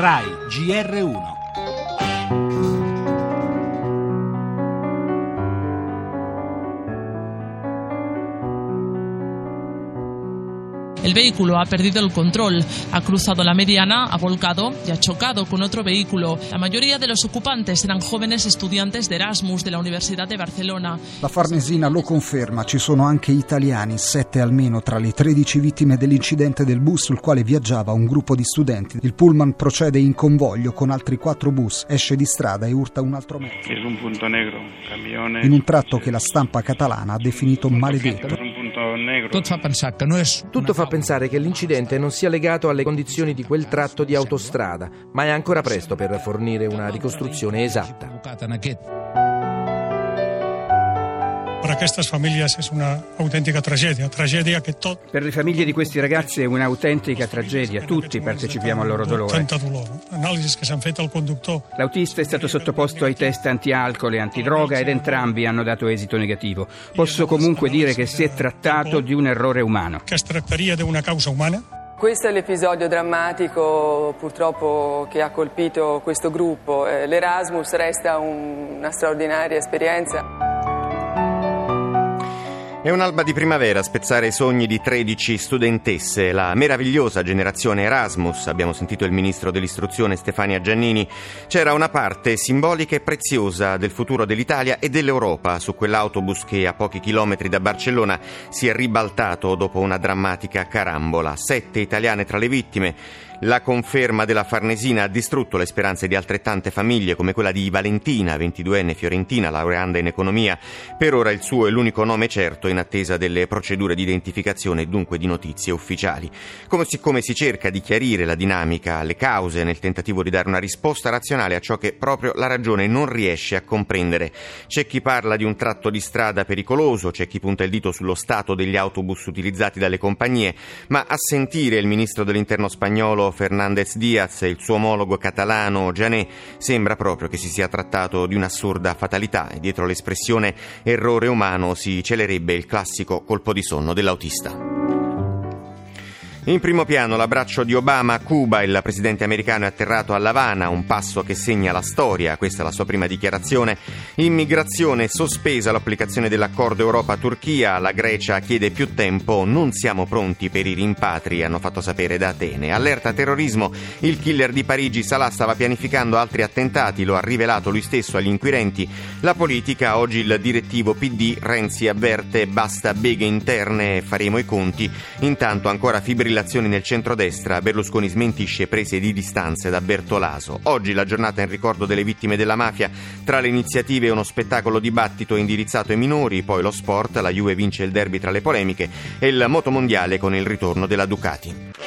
RAI GR1 El vehículo ha perdido el control, ha cruzado la mediana, ha volcado y ha chocado con otro vehículo. La mayoría de los ocupantes eran jóvenes estudiantes de Erasmus de la Università di Barcellona. La Farnesina lo conferma, ci sono anche italiani, sette almeno tra le 13 vittime dell'incidente del bus sul quale viaggiava un gruppo di studenti. Il pullman procede in convoglio con altri quattro bus, esce di strada e urta un altro mezzo. Es un punto negro, camiones. In un tratto che la stampa catalana ha definito maledetto. Tot fa pensare che no Tutto fa pensare che l'incidente non sia legato alle condizioni di quel tratto di autostrada, ma è ancora presto per fornire una ricostruzione esatta. Per aquestes famílies és una autèntica tragèdia, tragèdia che tot Per le famiglie di questi ragazzi è un'autentica tragedia, tutti partecipiamo al loro dolore. che L'autista è stato sottoposto ai test anti-alcol e antidroga ed entrambi hanno dato esito negativo. Posso comunque dire che si è trattato di un errore umano. que es tractaria d'una causa umana Questo è l'episodio drammatico purtroppo che ha colpito questo gruppo. Eh, L'Erasmus resta un- una straordinaria esperienza. È un'alba di primavera a spezzare i sogni di 13 studentesse, la meravigliosa generazione Erasmus, abbiamo sentito il ministro dell'istruzione Stefania Giannini, c'era una parte simbolica e preziosa del futuro dell'Italia e dell'Europa su quell'autobus che a pochi chilometri da Barcellona si è ribaltato dopo una drammatica carambola, sette italiane tra le vittime. La conferma della Farnesina ha distrutto le speranze di altrettante famiglie come quella di Valentina, 22enne fiorentina, laureanda in economia. Per ora il suo è l'unico nome certo in attesa delle procedure di identificazione e dunque di notizie ufficiali. Come si, come si cerca di chiarire la dinamica, le cause nel tentativo di dare una risposta razionale a ciò che proprio la ragione non riesce a comprendere. C'è chi parla di un tratto di strada pericoloso, c'è chi punta il dito sullo stato degli autobus utilizzati dalle compagnie, ma a sentire il ministro dell'interno spagnolo Fernández Díaz e il suo omologo catalano Jané sembra proprio che si sia trattato di un'assurda fatalità e dietro l'espressione errore umano si celerebbe il classico colpo di sonno dell'autista. In primo piano l'abbraccio di Obama a Cuba, il presidente americano è atterrato a La Habana, un passo che segna la storia, questa è la sua prima dichiarazione. Immigrazione sospesa l'applicazione dell'accordo Europa-Turchia, la Grecia chiede più tempo, non siamo pronti per i rimpatri, hanno fatto sapere da Atene. Allerta terrorismo, il killer di Parigi Salah stava pianificando altri attentati, lo ha rivelato lui stesso agli inquirenti. La politica, oggi il direttivo PD, Renzi avverte basta beghe interne, faremo i conti. Intanto ancora fibrillazioni nel centrodestra, Berlusconi smentisce prese di distanze da Bertolaso. Oggi la giornata in ricordo delle vittime della mafia, tra le iniziative uno spettacolo dibattito indirizzato ai minori, poi lo sport, la Juve vince il derby tra le polemiche e il motomondiale con il ritorno della Ducati.